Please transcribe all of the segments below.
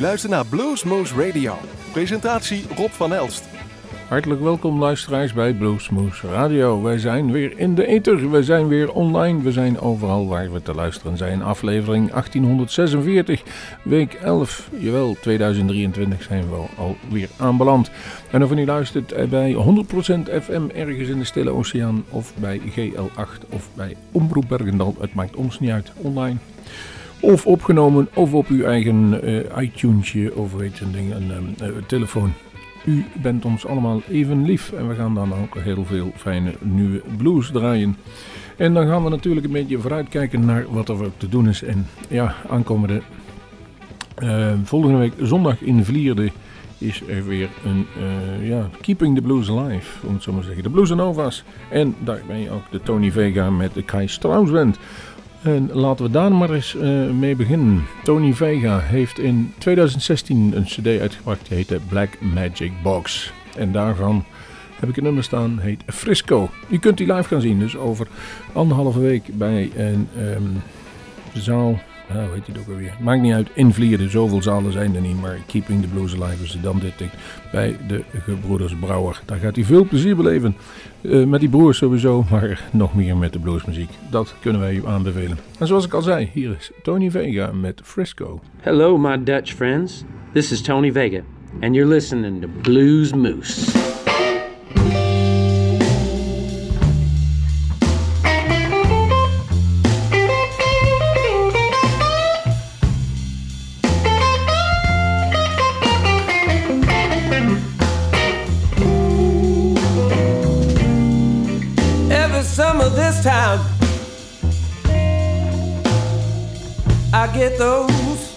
luistert naar Bluesmoose Radio. Presentatie Rob van Elst. Hartelijk welkom luisteraars bij Bluesmoose Radio. Wij zijn weer in de ether, we zijn weer online, we zijn overal waar we te luisteren zijn. Aflevering 1846, week 11, jawel, 2023 zijn we alweer aanbeland. En of u nu luistert bij 100% FM ergens in de Stille Oceaan of bij GL8 of bij Omroep Bergendal, het maakt ons niet uit, online of opgenomen of op uw eigen uh, iTunesje of weet een ding, een uh, telefoon. U bent ons allemaal even lief en we gaan dan ook heel veel fijne nieuwe blues draaien. En dan gaan we natuurlijk een beetje vooruitkijken naar wat er te doen is. En ja, aankomende uh, volgende week zondag in Vlierde is er weer een ja, Keeping the Blues Alive, om het zo maar te zeggen. De Blues Nova's. En daar ben je ook de Tony Vega met de Kai Strauss Band. En laten we daar maar eens uh, mee beginnen. Tony Vega heeft in 2016 een cd uitgebracht die heette Black Magic Box. En daarvan heb ik een nummer staan, heet Frisco. U kunt die live gaan zien, dus over anderhalve week bij een um, zaal ja, hoe heet het ook alweer? Maakt niet uit. Invlieren, zoveel zalen zijn er niet. Maar Keeping the Blues Alive is dan dit bij de gebroeders Brouwer. Daar gaat hij veel plezier beleven. Uh, met die broers sowieso, maar nog meer met de bluesmuziek. Dat kunnen wij u aanbevelen. En zoals ik al zei, hier is Tony Vega met Frisco. Hello my Dutch friends. This is Tony Vega. And you're listening to Blues Moose. Time I get those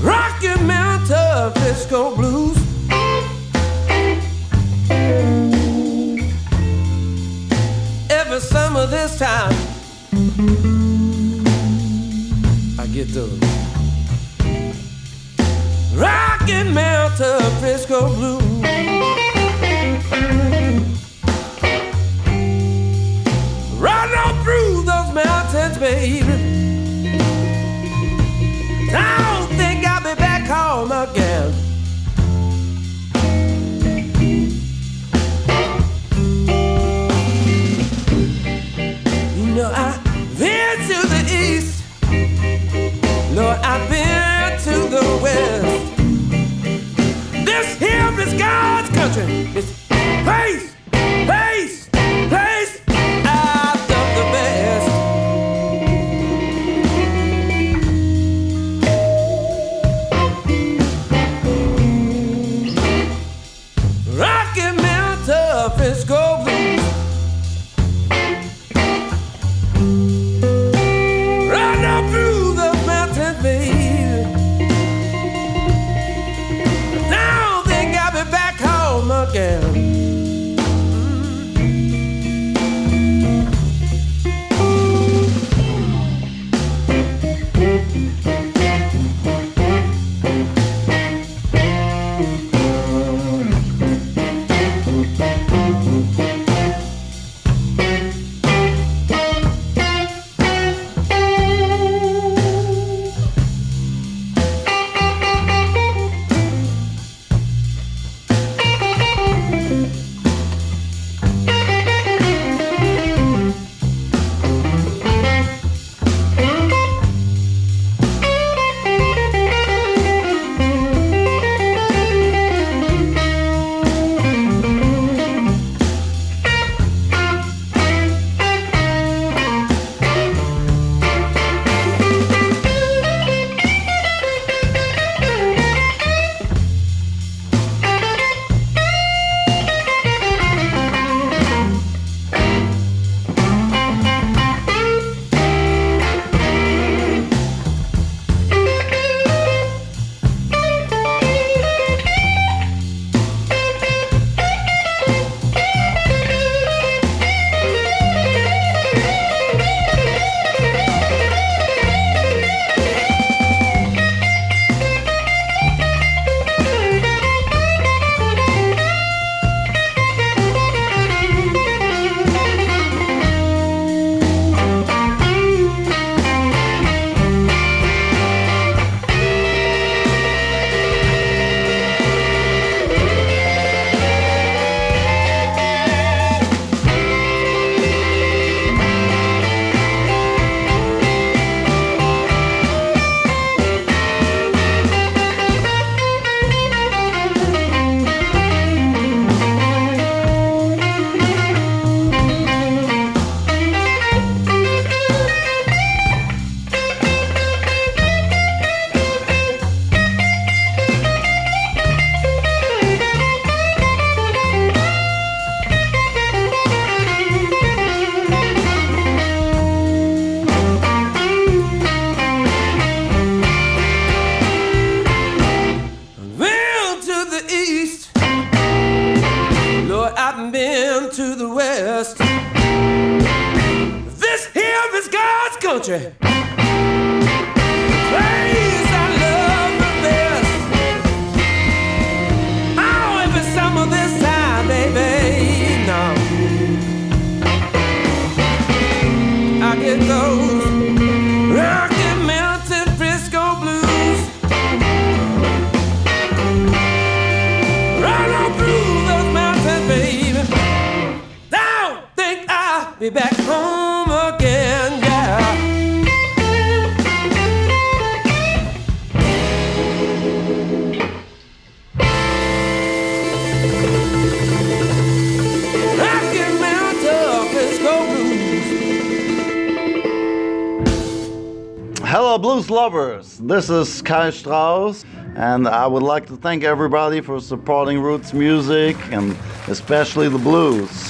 Rocky Mountain Frisco blues. Every summer this time I get those Rocky Mountain Frisco blues. Baby. This is Kai Strauss, and I would like to thank everybody for supporting Roots music and especially the blues.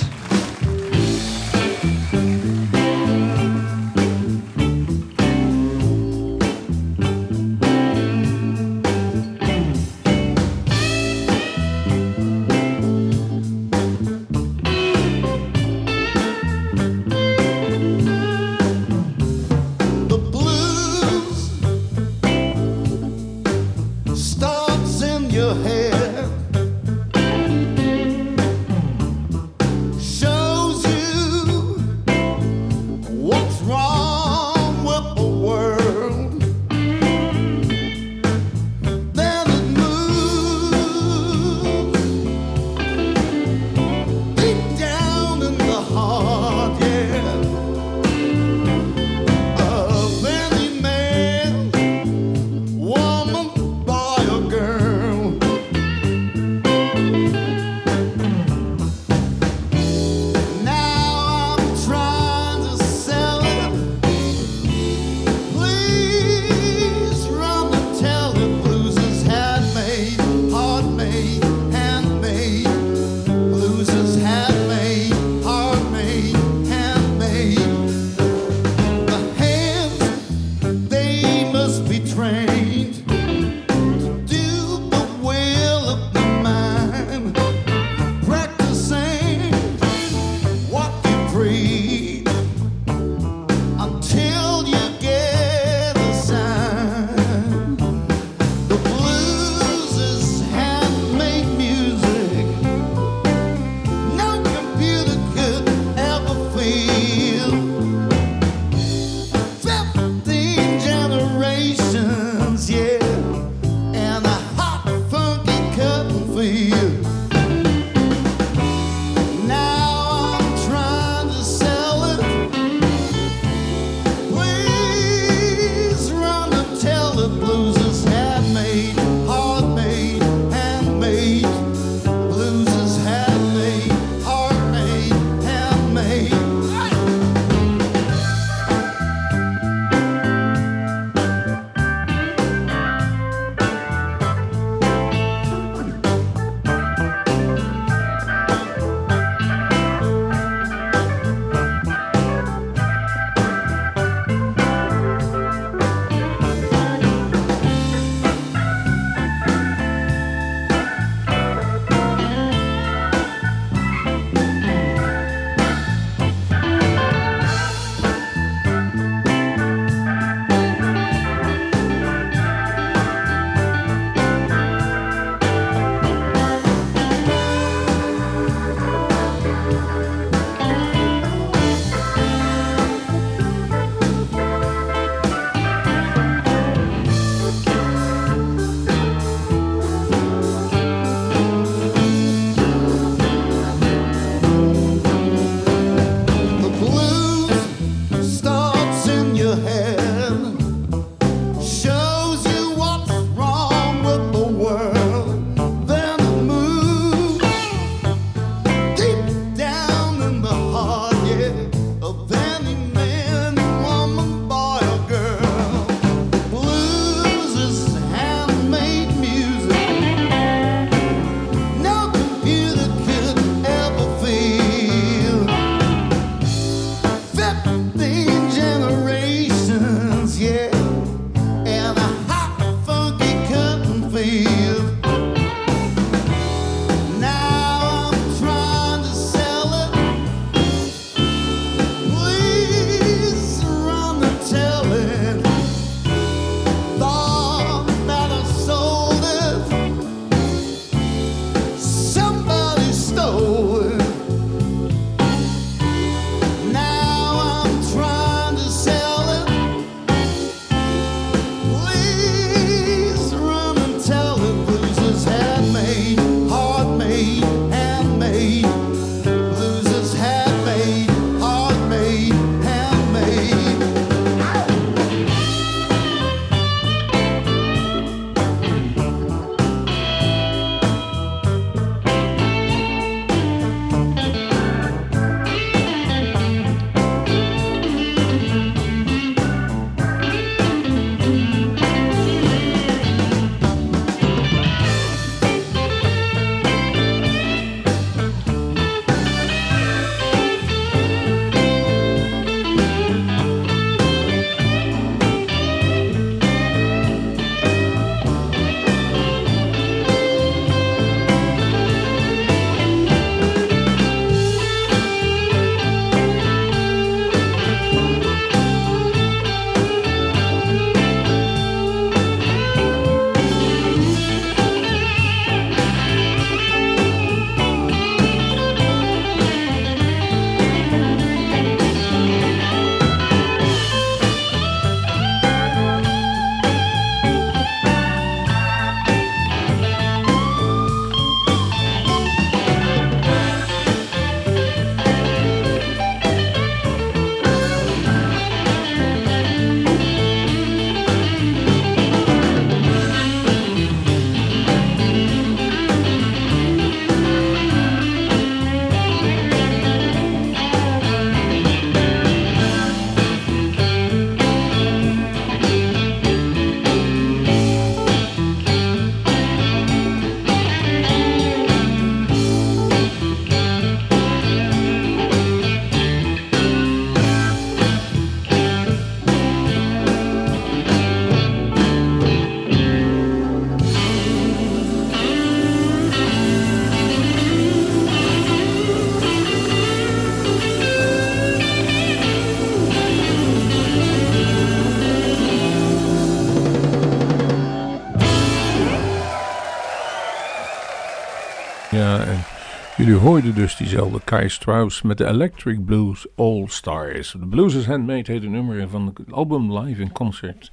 Hoorden dus diezelfde Kai Strauss met de Electric Blues All Stars. De Blues is Handmade heet een nummer van het album Live in Concert.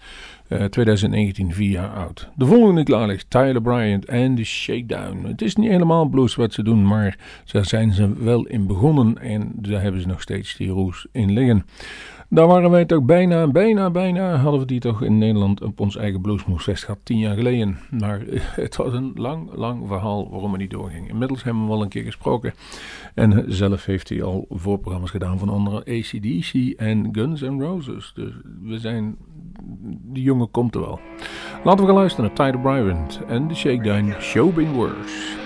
Uh, 2019, vier jaar oud. De volgende klaar ligt Tyler Bryant en The Shakedown. Het is niet helemaal blues wat ze doen, maar daar zijn ze wel in begonnen en daar hebben ze nog steeds die roes in liggen. Daar waren wij toch bijna, bijna, bijna hadden we die toch in Nederland op ons eigen Bluesmoesfest gehad, tien jaar geleden. Maar het was een lang, lang verhaal waarom het niet doorging. Inmiddels hebben we wel een keer gesproken. En zelf heeft hij al voorprogramma's gedaan van onder ACDC en Guns N' Roses. Dus we zijn, die jongen komt er wel. Laten we gaan luisteren naar Tyler Bryant en The Shakedown Show Been Worse.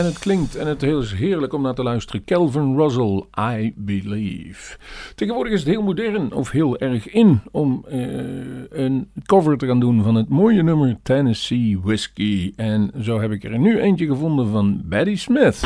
En het klinkt en het is heerlijk om naar te luisteren. Calvin Russell, I Believe. Tegenwoordig is het heel modern of heel erg in om uh, een cover te gaan doen van het mooie nummer Tennessee Whiskey. En zo heb ik er nu eentje gevonden van Betty Smith.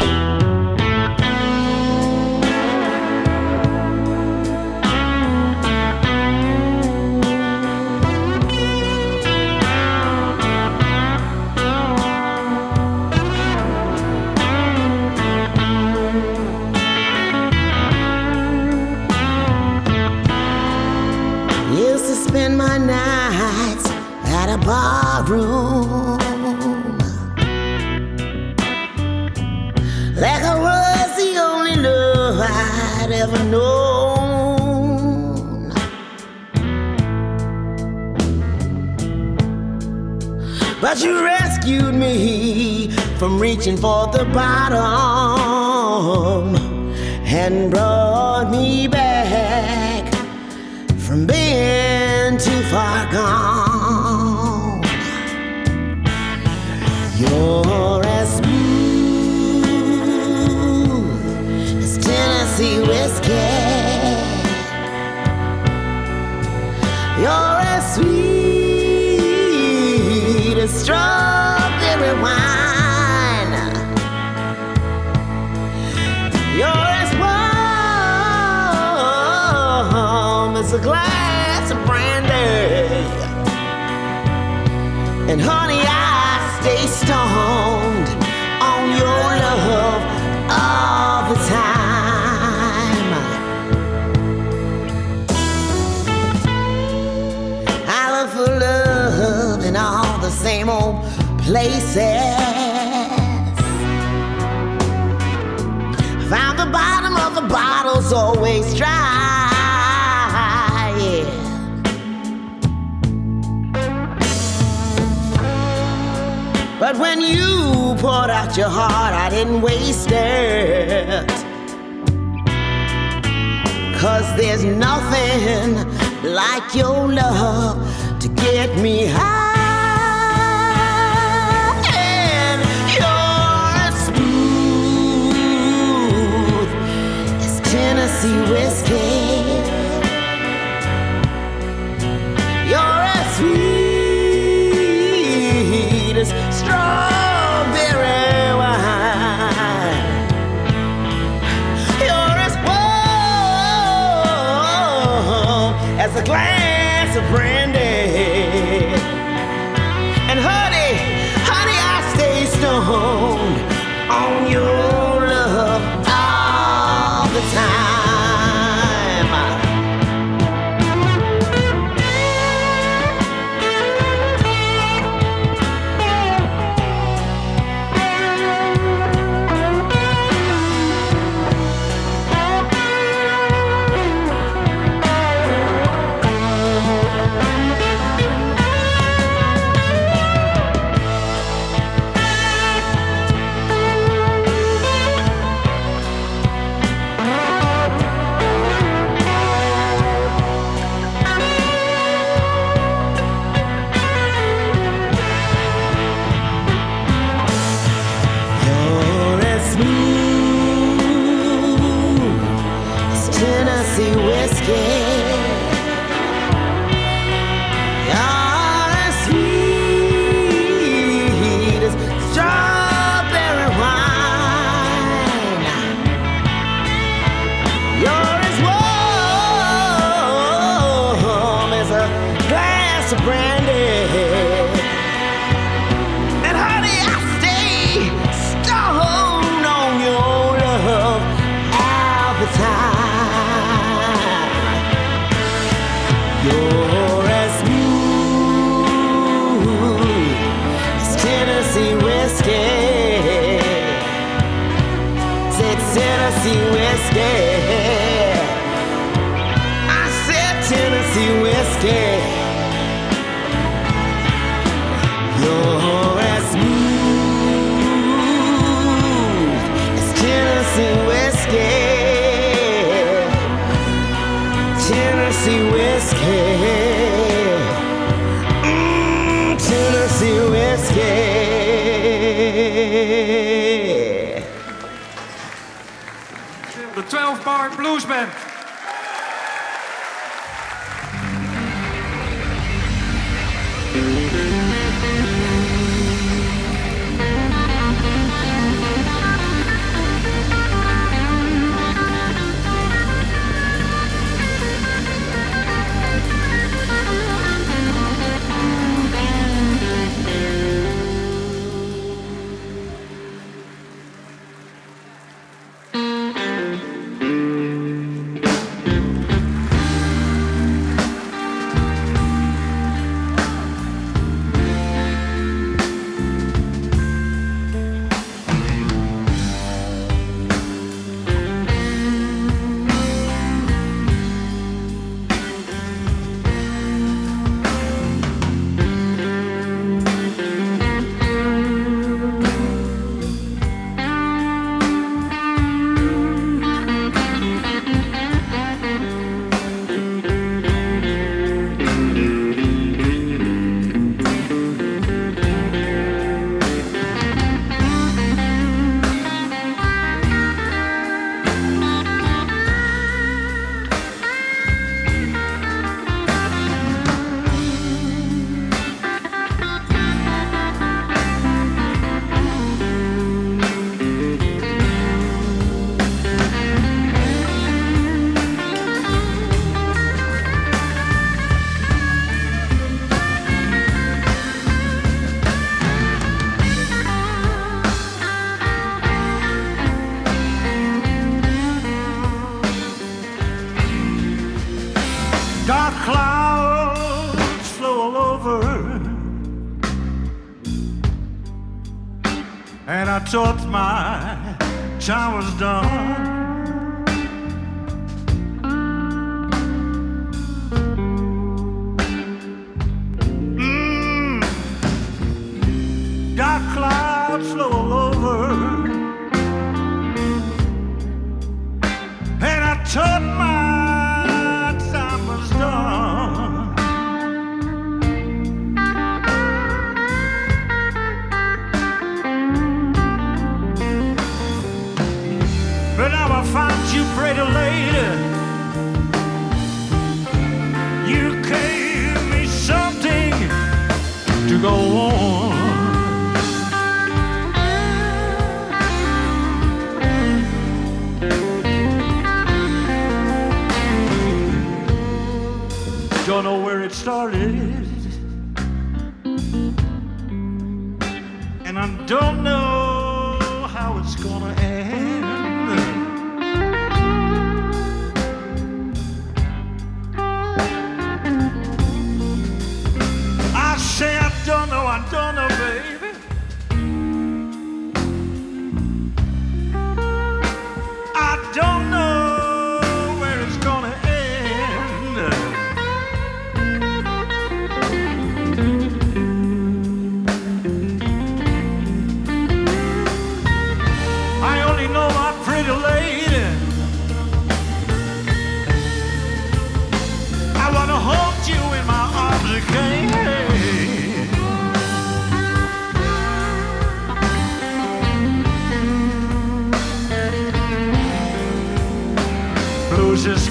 From reaching for the bottom and brought me back from being too far gone. You're as smooth as Tennessee whiskey. You're as sweet as strawberry And honey, I stay stoned on your love all the time. I look for love in all the same old places. When you poured out your heart, I didn't waste it. Cause there's nothing like your love to get me high. And you're as smooth as Tennessee whiskey. 12 Bar Blues Band. Dark clouds flow all over. And I thought my time was done.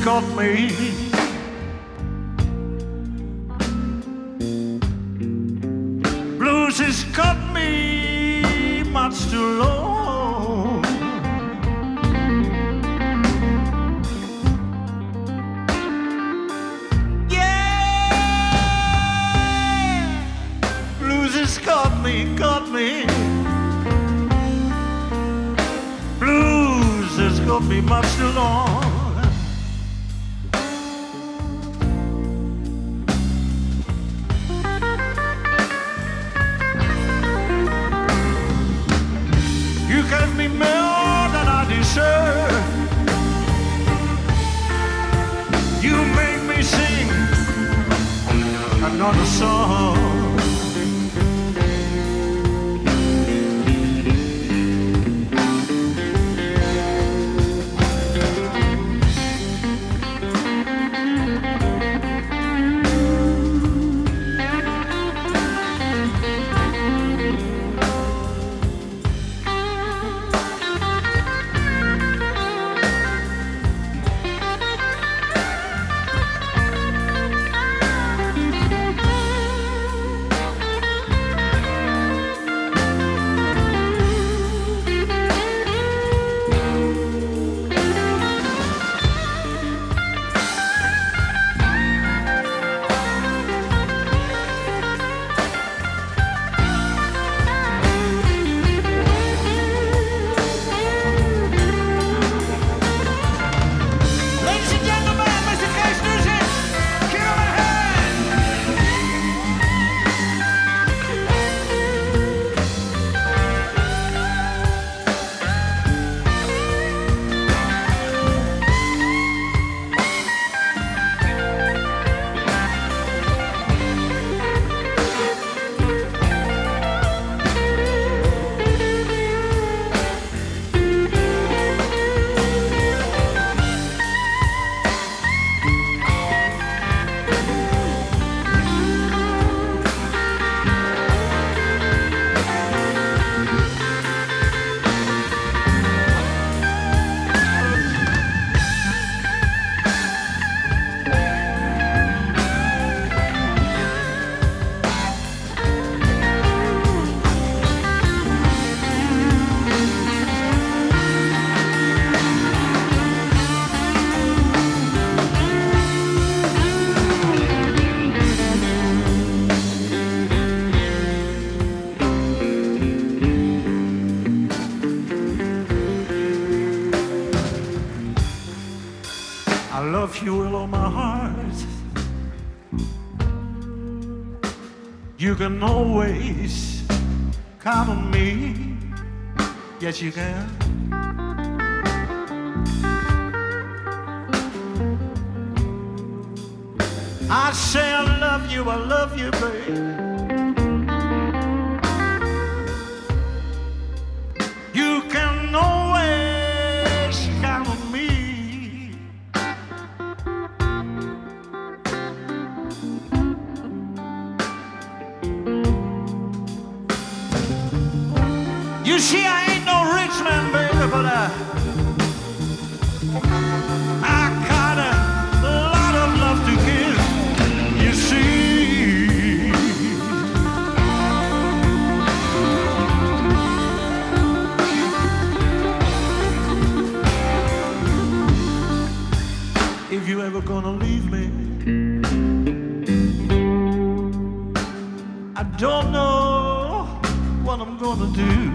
got me. Always count on me. Yes, you can. You see, I ain't no rich man, baby, but I, I got a lot of love to give. You see, if you ever gonna leave me, I don't know what I'm gonna do.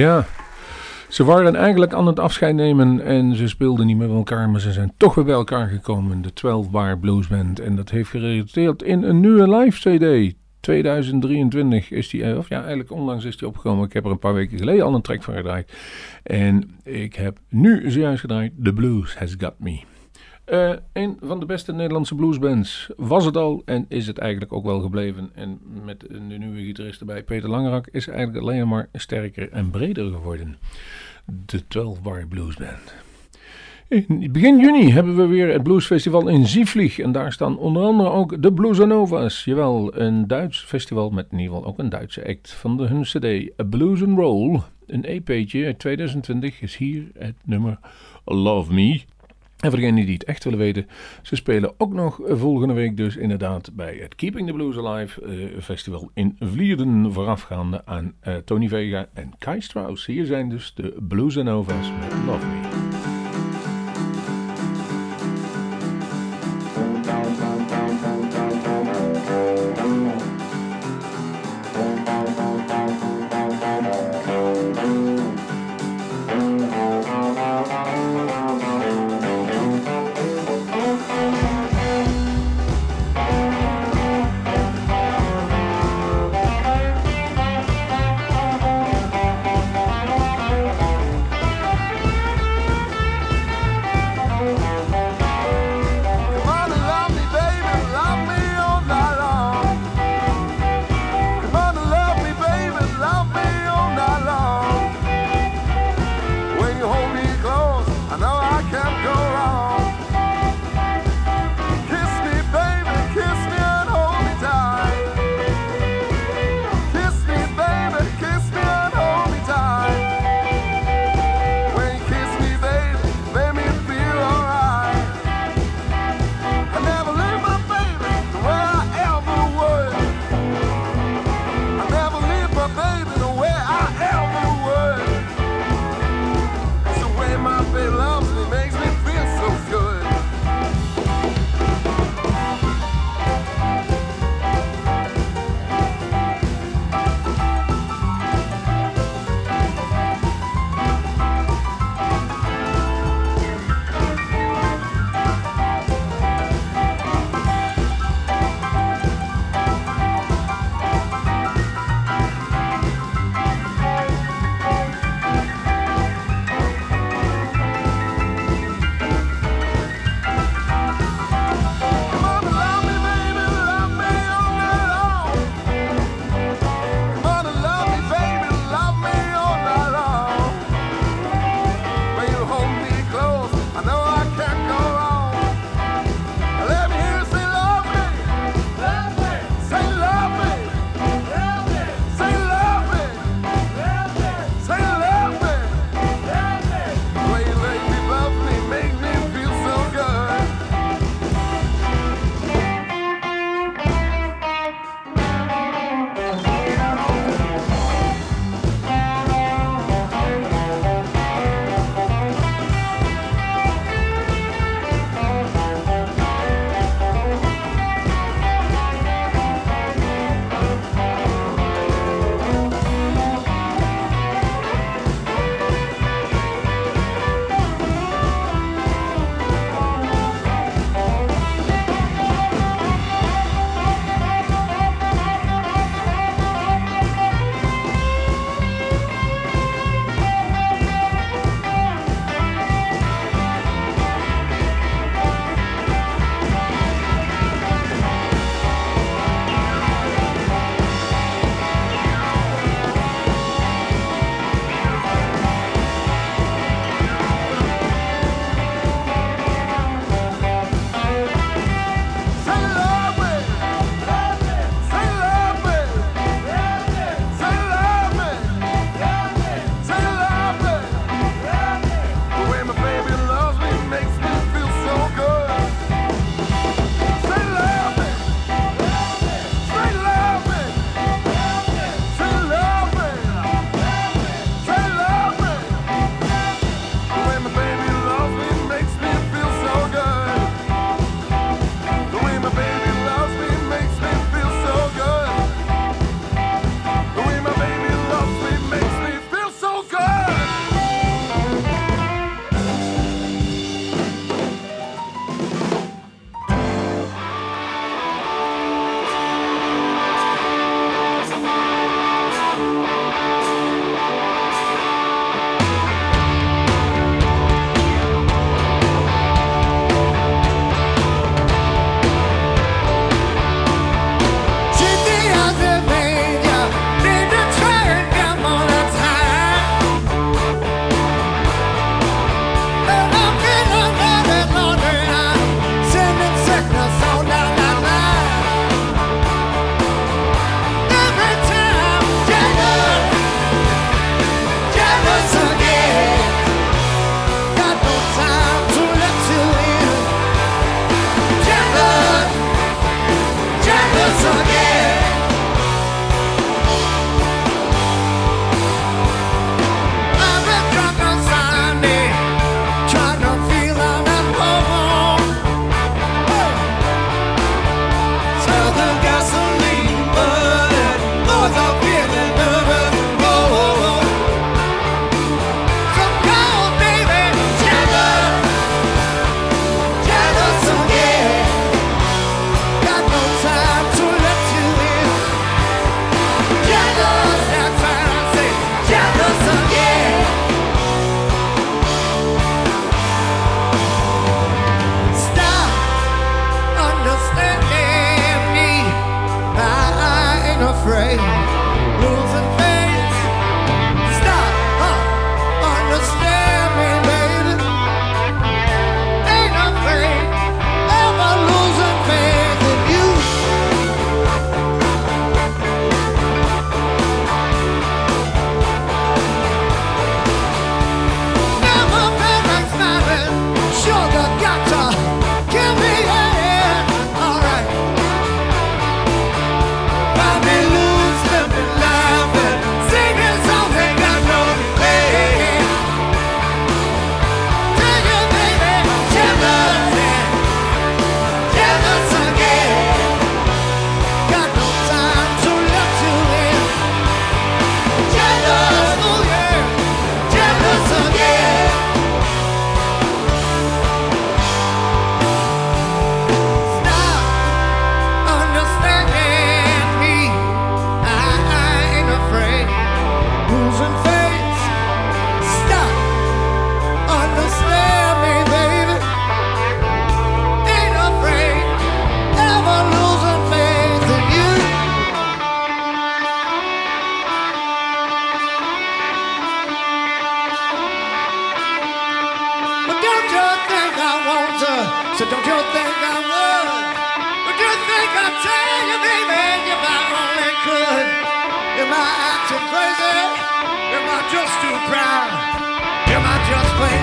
Ja, ze waren eigenlijk aan het afscheid nemen en ze speelden niet meer met elkaar, maar ze zijn toch weer bij elkaar gekomen, de 12 Bar Blues Band. En dat heeft geresulteerd in een nieuwe live CD. 2023 is die, eh, of ja, eigenlijk onlangs is die opgekomen. Ik heb er een paar weken geleden al een track van gedraaid. En ik heb nu zojuist gedraaid The Blues Has Got Me. Eh, een van de beste Nederlandse bluesbands was het al en is het eigenlijk ook wel gebleven. En met de nieuwe gitarist erbij, Peter Langerak, is eigenlijk alleen maar sterker en breder geworden. De 12 Bar Blues Band. In begin juni hebben we weer het Bluesfestival in Zievlieg. En daar staan onder andere ook de Bluesanova's. Jawel, een Duits festival met in ieder geval ook een Duitse act van de hun cd A Blues and Roll. Een EP'tje uit 2020 is hier het nummer Love Me. En voor degenen die het echt willen weten, ze spelen ook nog volgende week dus inderdaad bij het Keeping the Blues Alive eh, festival in Vlierden voorafgaande aan eh, Tony Vega en Kai Strauss. Hier zijn dus de Blues Nova's met Love. So don't you think I would? Would you think I'd tell you, baby, if I only could? Am I acting crazy? Am I just too proud? Am I just plain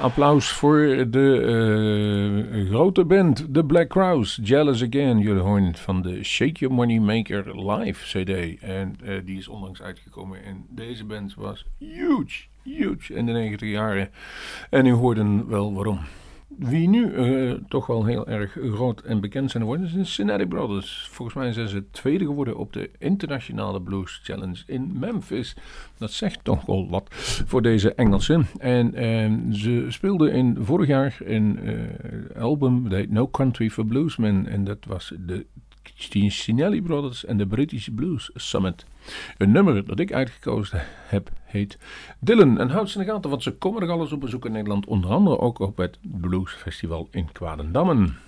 applaus voor de eh, grote band, The Black Crowes, Jealous Again. Jullie horen het van de Shake Your Money Maker live CD. En eh, die is onlangs uitgekomen. En deze band was huge, huge in de 90 jaren. En u hoorde wel waarom. Wie nu eh, toch wel heel erg groot en bekend zijn geworden, zijn de Brothers. Volgens mij zijn ze tweede geworden op de Internationale Blues Challenge in Memphis. Dat zegt toch wel wat voor deze Engelsen. En eh, ze speelden in vorig jaar een eh, album, dat heet No Country for Bluesmen. En dat was de Cincinnati Brothers en de British Blues Summit. Een nummer dat ik uitgekozen heb heet Dylan. En houd ze in de gaten, want ze komen er alles op bezoek in Nederland. Onder andere ook op het Blues Festival in Kwadendammen.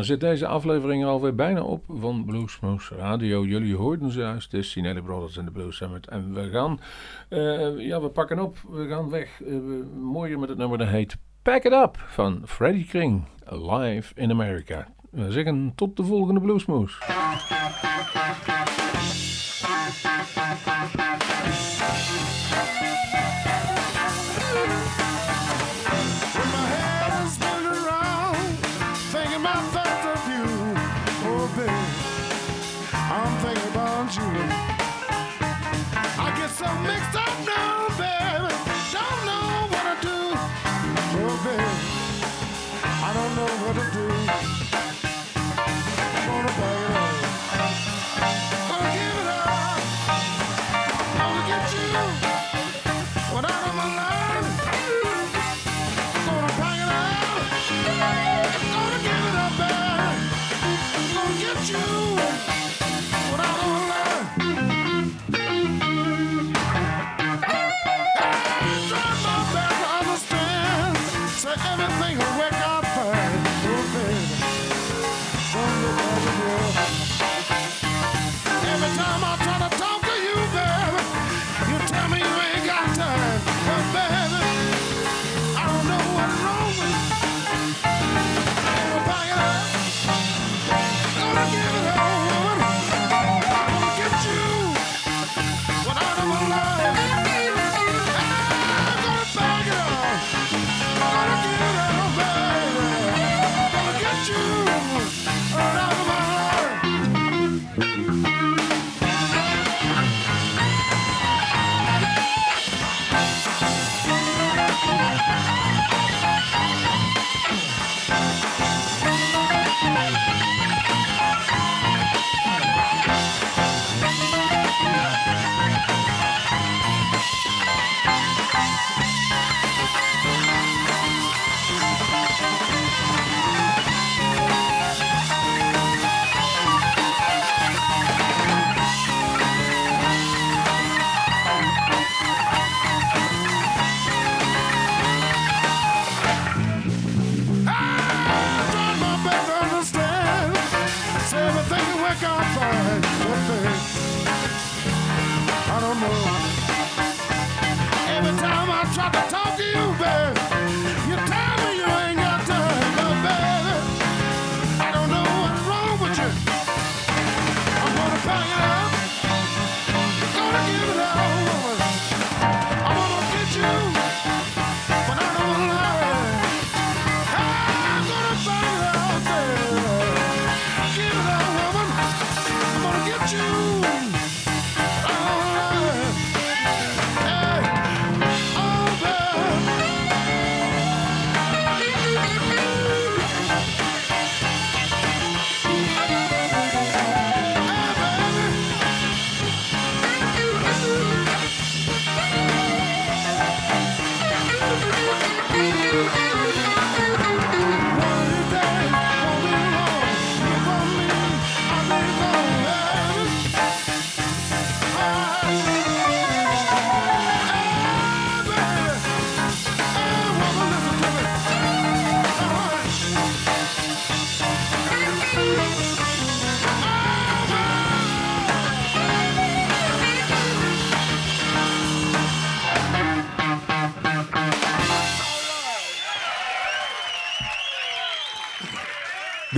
dan zit deze aflevering alweer bijna op van Bluesmoose Radio. Jullie hoorden ze juist, de Sinelli Brothers in de Blues Summit. En we gaan, eh, ja, we pakken op, we gaan weg. Uh, mooier met het nummer dat heet Pack It Up van Freddy King, live in America. We zeggen tot de volgende Bluesmoose. do.